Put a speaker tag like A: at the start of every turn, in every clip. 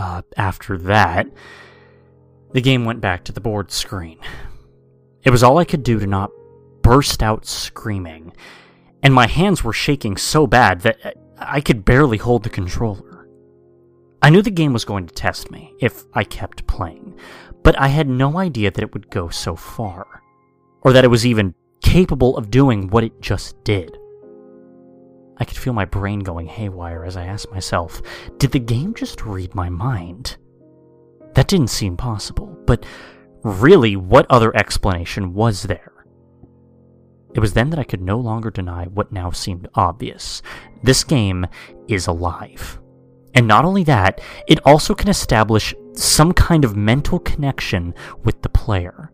A: uh, after that, the game went back to the board screen. It was all I could do to not burst out screaming, and my hands were shaking so bad that I could barely hold the controller. I knew the game was going to test me if I kept playing, but I had no idea that it would go so far, or that it was even capable of doing what it just did. I could feel my brain going haywire as I asked myself, did the game just read my mind? That didn't seem possible, but really, what other explanation was there? It was then that I could no longer deny what now seemed obvious. This game is alive. And not only that, it also can establish some kind of mental connection with the player.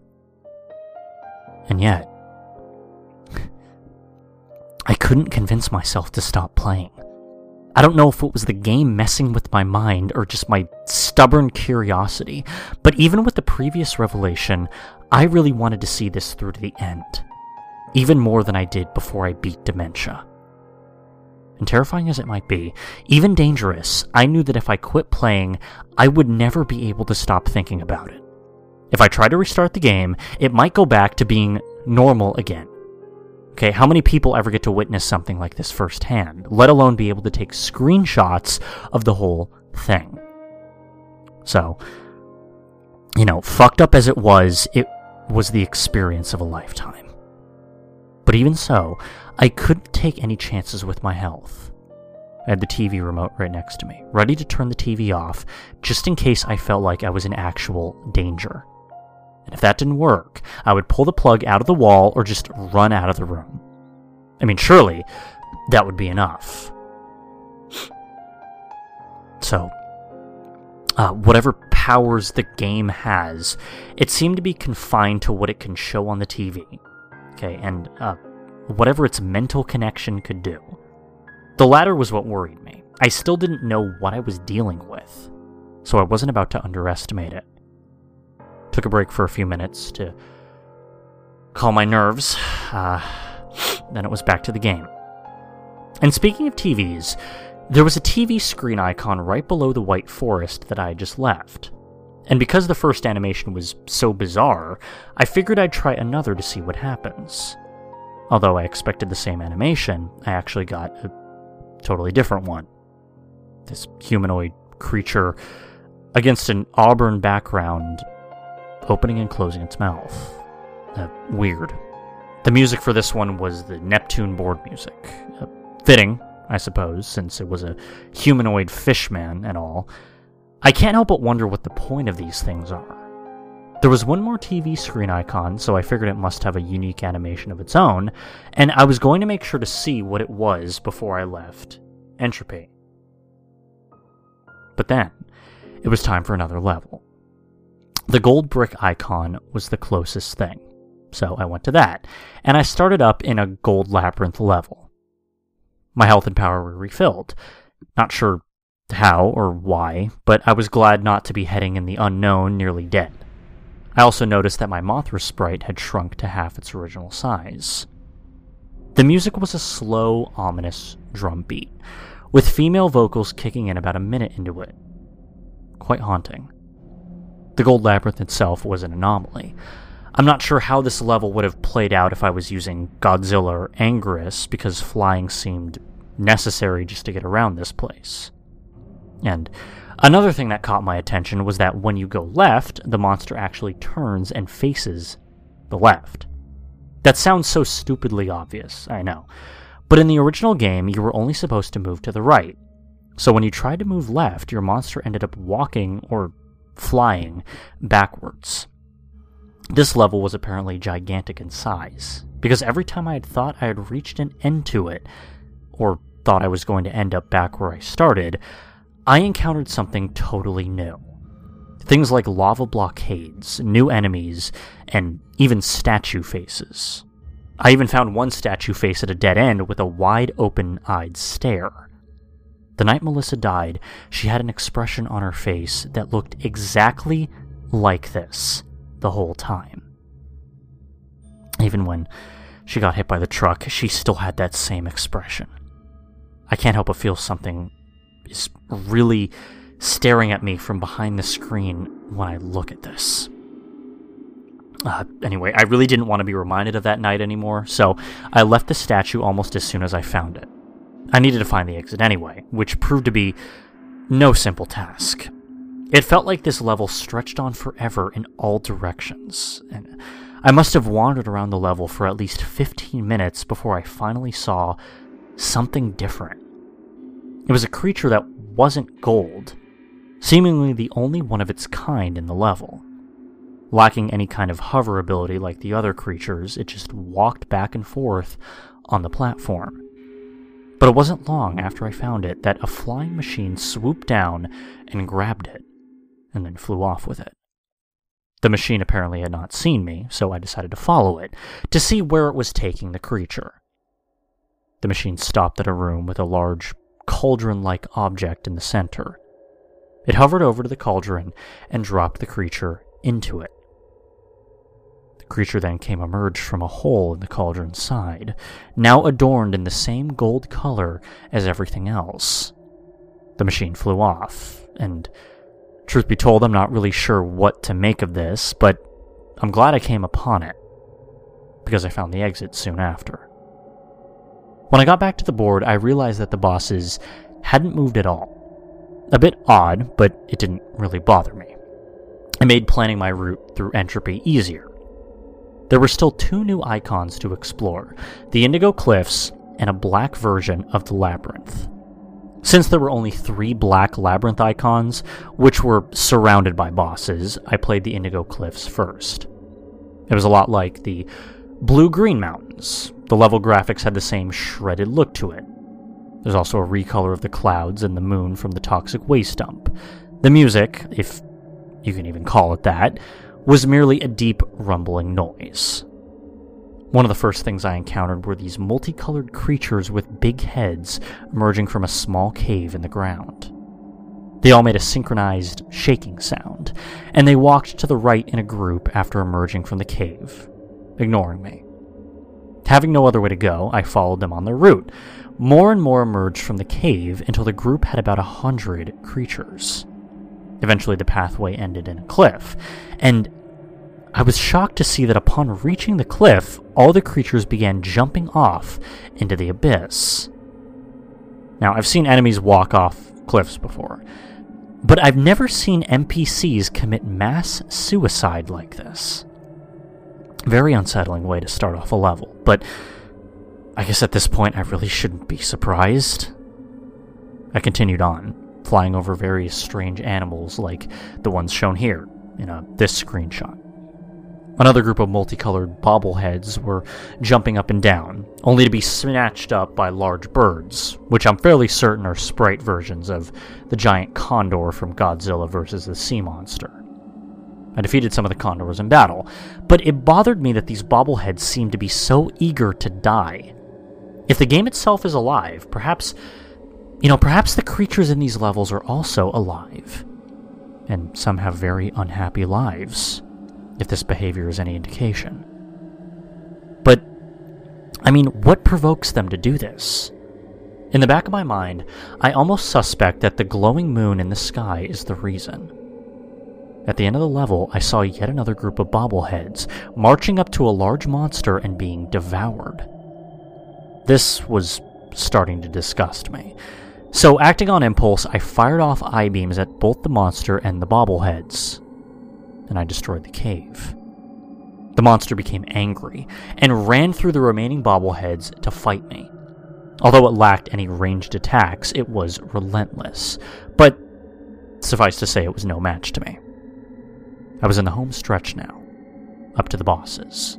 A: And yet, I couldn't convince myself to stop playing. I don't know if it was the game messing with my mind or just my stubborn curiosity, but even with the previous revelation, I really wanted to see this through to the end. Even more than I did before I beat dementia. And terrifying as it might be, even dangerous, I knew that if I quit playing, I would never be able to stop thinking about it. If I tried to restart the game, it might go back to being normal again. Okay, how many people ever get to witness something like this firsthand, let alone be able to take screenshots of the whole thing? So, you know, fucked up as it was, it was the experience of a lifetime. But even so, I couldn't take any chances with my health. I had the TV remote right next to me, ready to turn the TV off, just in case I felt like I was in actual danger. And if that didn't work, I would pull the plug out of the wall or just run out of the room. I mean, surely that would be enough. So, uh, whatever powers the game has, it seemed to be confined to what it can show on the TV. Okay, and uh, whatever its mental connection could do. The latter was what worried me. I still didn't know what I was dealing with, so I wasn't about to underestimate it. Took a break for a few minutes to calm my nerves. Uh, then it was back to the game. And speaking of TVs, there was a TV screen icon right below the white forest that I had just left. And because the first animation was so bizarre, I figured I'd try another to see what happens. Although I expected the same animation, I actually got a totally different one. This humanoid creature against an auburn background opening and closing its mouth. Uh, weird. The music for this one was the Neptune board music. Uh, fitting, I suppose, since it was a humanoid fishman and all. I can't help but wonder what the point of these things are. There was one more TV screen icon, so I figured it must have a unique animation of its own, and I was going to make sure to see what it was before I left Entropy. But then, it was time for another level. The gold brick icon was the closest thing, so I went to that, and I started up in a gold labyrinth level. My health and power were refilled. Not sure how or why, but I was glad not to be heading in the unknown nearly dead. I also noticed that my Mothra sprite had shrunk to half its original size. The music was a slow, ominous drum beat, with female vocals kicking in about a minute into it. Quite haunting. The Gold Labyrinth itself was an anomaly. I'm not sure how this level would have played out if I was using Godzilla or Anguirus, because flying seemed necessary just to get around this place. And another thing that caught my attention was that when you go left, the monster actually turns and faces the left. That sounds so stupidly obvious, I know. But in the original game, you were only supposed to move to the right. So when you tried to move left, your monster ended up walking or flying backwards. This level was apparently gigantic in size, because every time I had thought I had reached an end to it, or thought I was going to end up back where I started, I encountered something totally new. Things like lava blockades, new enemies, and even statue faces. I even found one statue face at a dead end with a wide open eyed stare. The night Melissa died, she had an expression on her face that looked exactly like this the whole time. Even when she got hit by the truck, she still had that same expression. I can't help but feel something is really staring at me from behind the screen when I look at this. Uh, anyway, I really didn't want to be reminded of that night anymore, so I left the statue almost as soon as I found it. I needed to find the exit anyway, which proved to be no simple task. It felt like this level stretched on forever in all directions, and I must have wandered around the level for at least 15 minutes before I finally saw something different. It was a creature that wasn't gold, seemingly the only one of its kind in the level. Lacking any kind of hover ability like the other creatures, it just walked back and forth on the platform. But it wasn't long after I found it that a flying machine swooped down and grabbed it, and then flew off with it. The machine apparently had not seen me, so I decided to follow it to see where it was taking the creature. The machine stopped at a room with a large cauldron like object in the center. It hovered over to the cauldron and dropped the creature into it. The creature then came emerged from a hole in the cauldron's side, now adorned in the same gold color as everything else. The machine flew off, and truth be told, I'm not really sure what to make of this, but I'm glad I came upon it, because I found the exit soon after. When I got back to the board, I realized that the bosses hadn't moved at all. A bit odd, but it didn't really bother me. It made planning my route through Entropy easier. There were still two new icons to explore the Indigo Cliffs and a black version of the Labyrinth. Since there were only three black Labyrinth icons, which were surrounded by bosses, I played the Indigo Cliffs first. It was a lot like the Blue Green Mountains. The level graphics had the same shredded look to it. There's also a recolor of the clouds and the moon from the toxic waste dump. The music, if you can even call it that, was merely a deep rumbling noise. One of the first things I encountered were these multicolored creatures with big heads emerging from a small cave in the ground. They all made a synchronized shaking sound, and they walked to the right in a group after emerging from the cave, ignoring me. Having no other way to go, I followed them on their route. More and more emerged from the cave until the group had about a hundred creatures. Eventually, the pathway ended in a cliff, and I was shocked to see that upon reaching the cliff, all the creatures began jumping off into the abyss. Now, I've seen enemies walk off cliffs before, but I've never seen NPCs commit mass suicide like this. Very unsettling way to start off a level, but I guess at this point I really shouldn't be surprised. I continued on, flying over various strange animals like the ones shown here in a, this screenshot. Another group of multicolored bobbleheads were jumping up and down, only to be snatched up by large birds, which I'm fairly certain are sprite versions of the giant condor from Godzilla vs. the Sea Monster. I defeated some of the condors in battle, but it bothered me that these bobbleheads seemed to be so eager to die. If the game itself is alive, perhaps, you know, perhaps the creatures in these levels are also alive. And some have very unhappy lives if this behavior is any indication. But, I mean, what provokes them to do this? In the back of my mind, I almost suspect that the glowing moon in the sky is the reason. At the end of the level, I saw yet another group of bobbleheads marching up to a large monster and being devoured. This was starting to disgust me. So, acting on impulse, I fired off eye beams at both the monster and the bobbleheads and I destroyed the cave. The monster became angry and ran through the remaining bobbleheads to fight me. Although it lacked any ranged attacks, it was relentless, but suffice to say, it was no match to me. I was in the home stretch now, up to the bosses.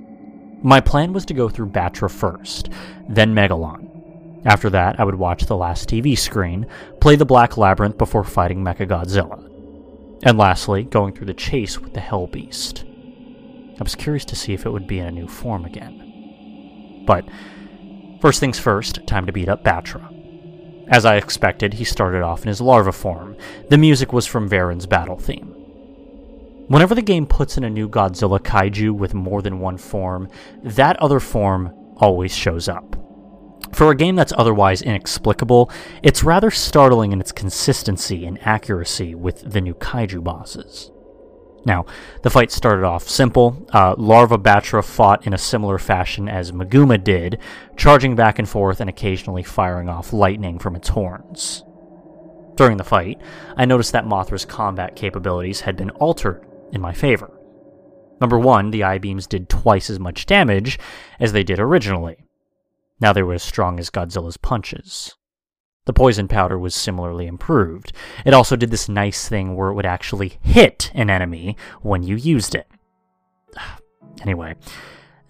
A: My plan was to go through Batra first, then Megalon. After that, I would watch the last TV screen, play the Black Labyrinth before fighting Mechagodzilla. And lastly, going through the chase with the Hell Beast. I was curious to see if it would be in a new form again. But, first things first, time to beat up Batra. As I expected, he started off in his larva form. The music was from Varan's battle theme. Whenever the game puts in a new Godzilla kaiju with more than one form, that other form always shows up. For a game that's otherwise inexplicable, it's rather startling in its consistency and accuracy with the new kaiju bosses. Now, the fight started off simple. Uh, Larva Batra fought in a similar fashion as Maguma did, charging back and forth and occasionally firing off lightning from its horns. During the fight, I noticed that Mothra's combat capabilities had been altered in my favor. Number one, the eye beams did twice as much damage as they did originally. Now they were as strong as Godzilla's punches. The poison powder was similarly improved. It also did this nice thing where it would actually hit an enemy when you used it. Anyway,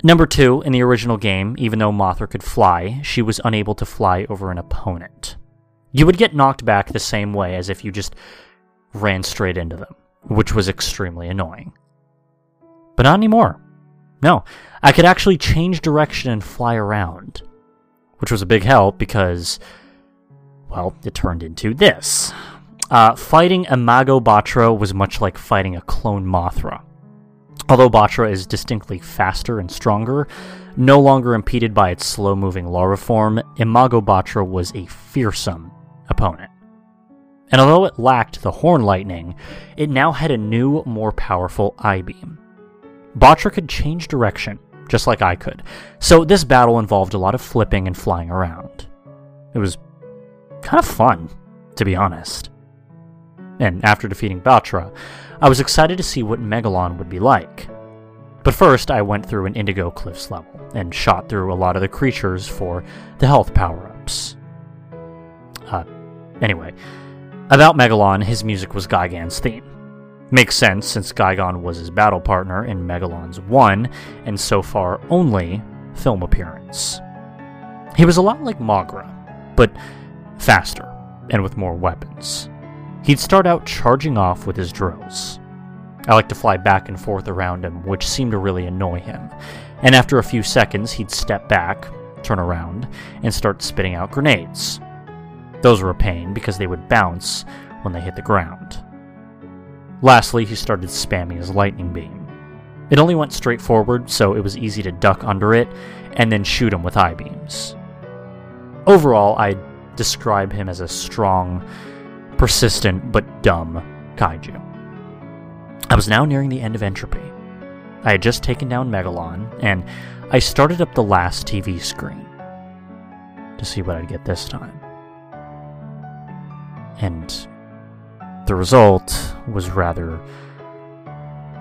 A: number two, in the original game, even though Mothra could fly, she was unable to fly over an opponent. You would get knocked back the same way as if you just ran straight into them, which was extremely annoying. But not anymore. No, I could actually change direction and fly around, which was a big help because, well, it turned into this. Uh, fighting Imago Batra was much like fighting a clone Mothra. Although Batra is distinctly faster and stronger, no longer impeded by its slow moving larva form, Imago Batra was a fearsome opponent. And although it lacked the horn lightning, it now had a new, more powerful eye beam. Batra could change direction, just like I could, so this battle involved a lot of flipping and flying around. It was kind of fun, to be honest. And after defeating Batra, I was excited to see what Megalon would be like. But first, I went through an Indigo Cliffs level and shot through a lot of the creatures for the health power ups. Uh, anyway, about Megalon, his music was Gigan's theme. Makes sense since Gigan was his battle partner in Megalon's one, and so far only, film appearance. He was a lot like Magra, but faster and with more weapons. He'd start out charging off with his drills. I like to fly back and forth around him, which seemed to really annoy him, and after a few seconds, he'd step back, turn around, and start spitting out grenades. Those were a pain because they would bounce when they hit the ground. Lastly, he started spamming his lightning beam. It only went straight forward, so it was easy to duck under it and then shoot him with eye beams. Overall, I'd describe him as a strong, persistent, but dumb kaiju. I was now nearing the end of Entropy. I had just taken down Megalon, and I started up the last TV screen to see what I'd get this time. And the result was rather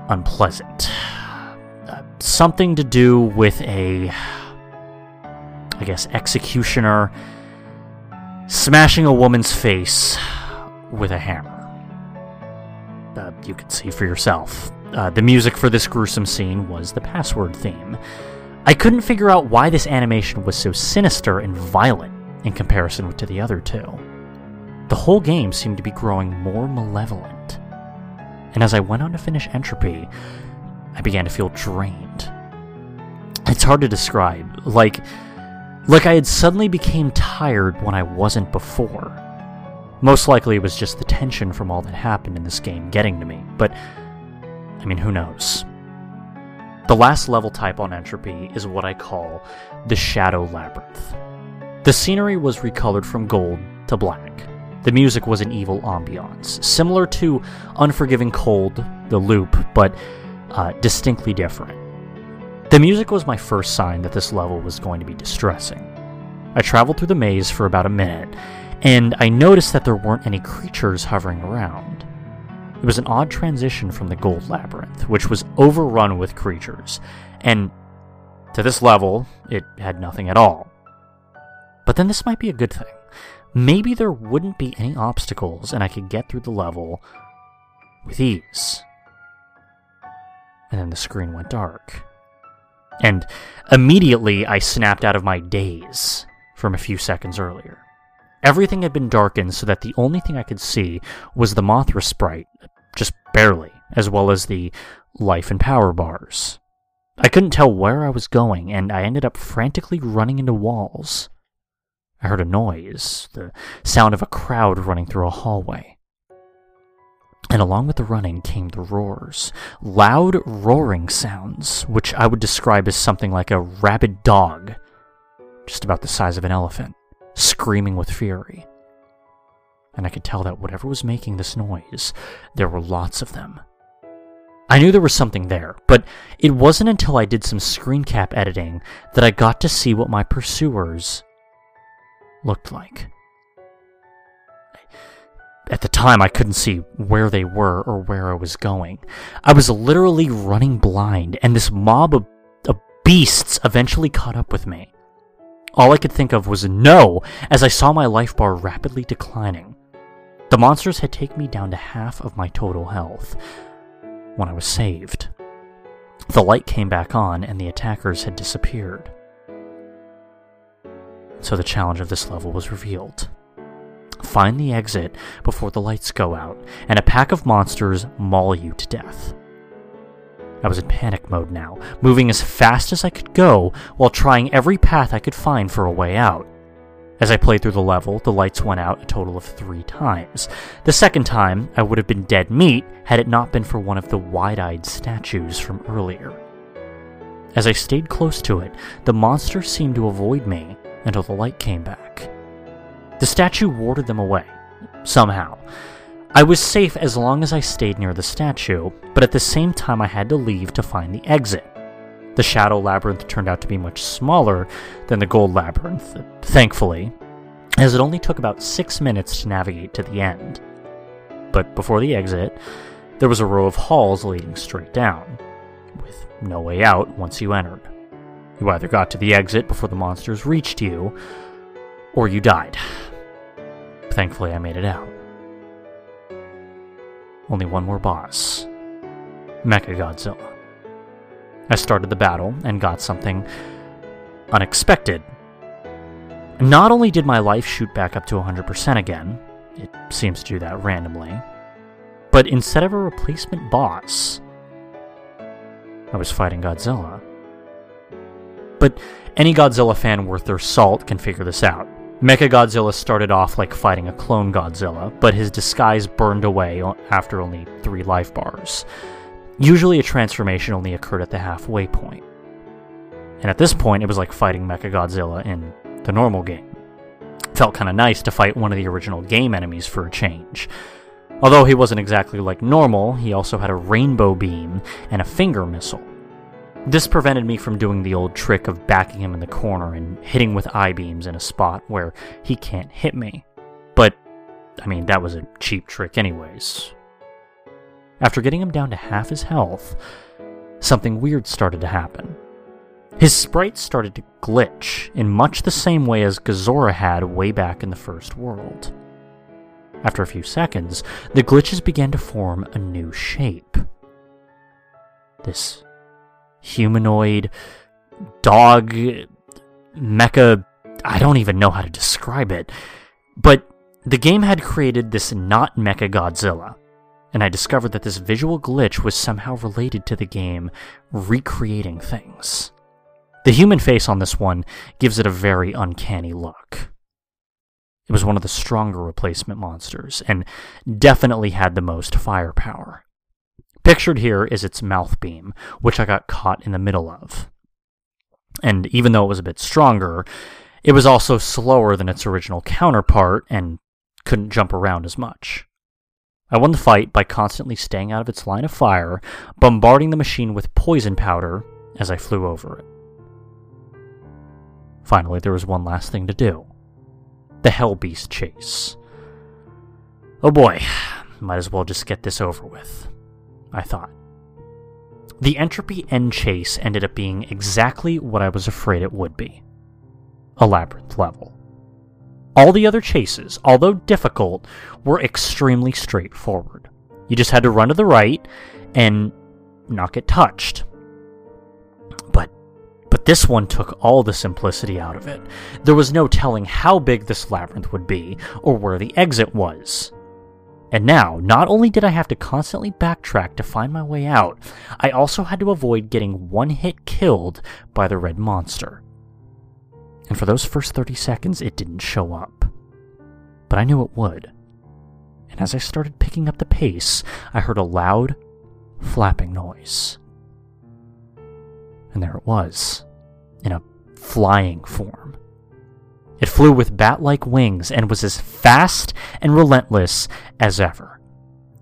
A: unpleasant. Uh, something to do with a, I guess, executioner smashing a woman's face with a hammer. Uh, you can see for yourself. Uh, the music for this gruesome scene was the password theme. I couldn't figure out why this animation was so sinister and violent in comparison to the other two. The whole game seemed to be growing more malevolent. And as I went on to finish Entropy, I began to feel drained. It's hard to describe, like like I had suddenly became tired when I wasn't before. Most likely it was just the tension from all that happened in this game getting to me, but I mean, who knows? The last level type on Entropy is what I call the Shadow Labyrinth. The scenery was recolored from gold to black. The music was an evil ambiance, similar to Unforgiving Cold, The Loop, but uh, distinctly different. The music was my first sign that this level was going to be distressing. I traveled through the maze for about a minute, and I noticed that there weren't any creatures hovering around. It was an odd transition from the Gold Labyrinth, which was overrun with creatures, and to this level, it had nothing at all. But then this might be a good thing maybe there wouldn't be any obstacles and I could get through the level with ease. And then the screen went dark. And immediately I snapped out of my daze from a few seconds earlier. Everything had been darkened so that the only thing I could see was the Mothra sprite, just barely, as well as the life and power bars. I couldn't tell where I was going, and I ended up frantically running into walls. I heard a noise, the sound of a crowd running through a hallway. And along with the running came the roars. Loud roaring sounds, which I would describe as something like a rabid dog just about the size of an elephant, screaming with fury. And I could tell that whatever was making this noise, there were lots of them. I knew there was something there, but it wasn't until I did some screen cap editing that I got to see what my pursuers looked like. At the time, I couldn't see where they were or where I was going. I was literally running blind, and this mob of, of beasts eventually caught up with me. All I could think of was no as I saw my life bar rapidly declining. The monsters had taken me down to half of my total health when I was saved. The light came back on, and the attackers had disappeared. So the challenge of this level was revealed. Find the exit before the lights go out, and a pack of monsters maul you to death. I was in panic mode now, moving as fast as I could go while trying every path I could find for a way out. As I played through the level, the lights went out a total of three times. The second time, I would have been dead meat had it not been for one of the wide eyed statues from earlier. As I stayed close to it, the monster seemed to avoid me until the light came back. The statue warded them away, somehow. I was safe as long as I stayed near the statue, but at the same time I had to leave to find the exit. The Shadow Labyrinth turned out to be much smaller than the Gold Labyrinth, thankfully, as it only took about six minutes to navigate to the end. But before the exit, there was a row of halls leading straight down, with no way out once you entered. You either got to the exit before the monsters reached you, or you died. Thankfully, I made it out. Only one more boss Mechagodzilla. I started the battle and got something unexpected. Not only did my life shoot back up to 100% again, it seems to do that randomly, but instead of a replacement boss, I was fighting Godzilla. But any Godzilla fan worth their salt can figure this out. Mechagodzilla started off like fighting a clone Godzilla, but his disguise burned away after only three life bars. Usually, a transformation only occurred at the halfway point. And at this point, it was like fighting Mechagodzilla in the normal game. felt kind of nice to fight one of the original game enemies for a change. Although he wasn't exactly like normal, he also had a rainbow beam and a finger missile. This prevented me from doing the old trick of backing him in the corner and hitting with eye beams in a spot where he can't hit me. But, I mean, that was a cheap trick, anyways. After getting him down to half his health, something weird started to happen. His sprite started to glitch in much the same way as Gazora had way back in the first world. After a few seconds, the glitches began to form a new shape. This humanoid, dog, mecha. I don't even know how to describe it. But the game had created this not mecha Godzilla, and I discovered that this visual glitch was somehow related to the game recreating things. The human face on this one gives it a very uncanny look. It was one of the stronger replacement monsters, and definitely had the most firepower. Pictured here is its mouth beam, which I got caught in the middle of. And even though it was a bit stronger, it was also slower than its original counterpart and couldn't jump around as much. I won the fight by constantly staying out of its line of fire, bombarding the machine with poison powder as I flew over it. Finally, there was one last thing to do the Hell Beast chase. Oh boy, might as well just get this over with. I thought. The entropy end chase ended up being exactly what I was afraid it would be a labyrinth level. All the other chases, although difficult, were extremely straightforward. You just had to run to the right and not get touched. But but this one took all the simplicity out of it. There was no telling how big this labyrinth would be or where the exit was. And now, not only did I have to constantly backtrack to find my way out, I also had to avoid getting one hit killed by the red monster. And for those first 30 seconds, it didn't show up. But I knew it would. And as I started picking up the pace, I heard a loud, flapping noise. And there it was, in a flying form. It flew with bat like wings and was as fast and relentless as ever.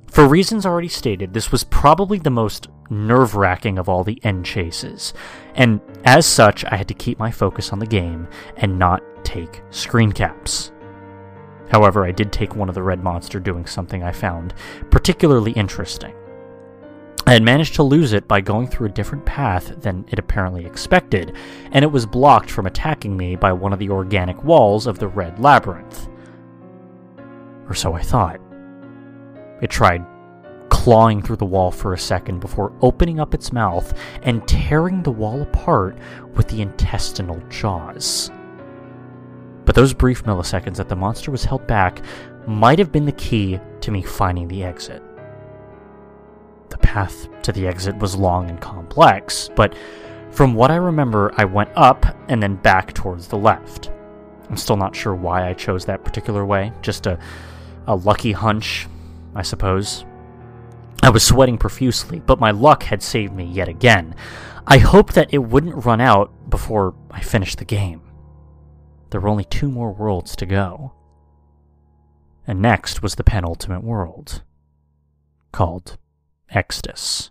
A: For reasons already stated, this was probably the most nerve wracking of all the end chases, and as such, I had to keep my focus on the game and not take screen caps. However, I did take one of the red monster doing something I found particularly interesting. I had managed to lose it by going through a different path than it apparently expected, and it was blocked from attacking me by one of the organic walls of the red labyrinth. Or so I thought. It tried clawing through the wall for a second before opening up its mouth and tearing the wall apart with the intestinal jaws. But those brief milliseconds that the monster was held back might have been the key to me finding the exit. Path to the exit was long and complex, but from what I remember, I went up and then back towards the left. I'm still not sure why I chose that particular way, just a, a lucky hunch, I suppose. I was sweating profusely, but my luck had saved me yet again. I hoped that it wouldn't run out before I finished the game. There were only two more worlds to go. And next was the penultimate world, called Extus.